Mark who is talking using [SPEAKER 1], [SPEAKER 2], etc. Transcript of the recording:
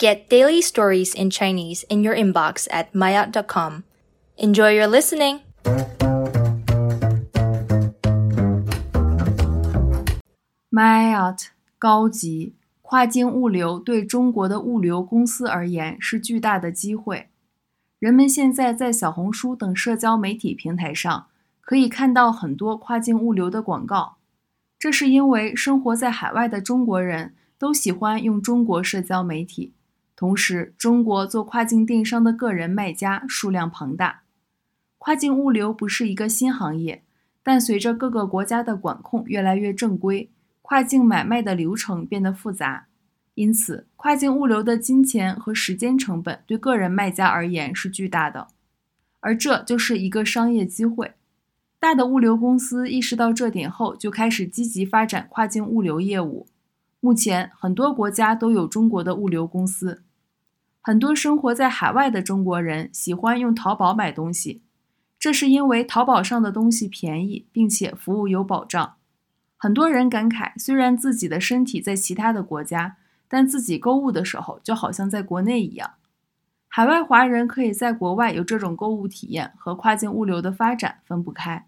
[SPEAKER 1] Get daily stories in Chinese in your inbox at maya.com. Enjoy your listening!
[SPEAKER 2] Mayat 高级跨境物流对中国的物流公司而言是巨大的机会。人们现在在小红书等社交媒体平台上可以看到很多跨境物流的广告，这是因为生活在海外的中国人都喜欢用中国社交媒体。同时，中国做跨境电商的个人卖家数量庞大。跨境物流不是一个新行业，但随着各个国家的管控越来越正规。跨境买卖的流程变得复杂，因此跨境物流的金钱和时间成本对个人卖家而言是巨大的，而这就是一个商业机会。大的物流公司意识到这点后，就开始积极发展跨境物流业务。目前，很多国家都有中国的物流公司。很多生活在海外的中国人喜欢用淘宝买东西，这是因为淘宝上的东西便宜，并且服务有保障。很多人感慨，虽然自己的身体在其他的国家，但自己购物的时候就好像在国内一样。海外华人可以在国外有这种购物体验，和跨境物流的发展分不开。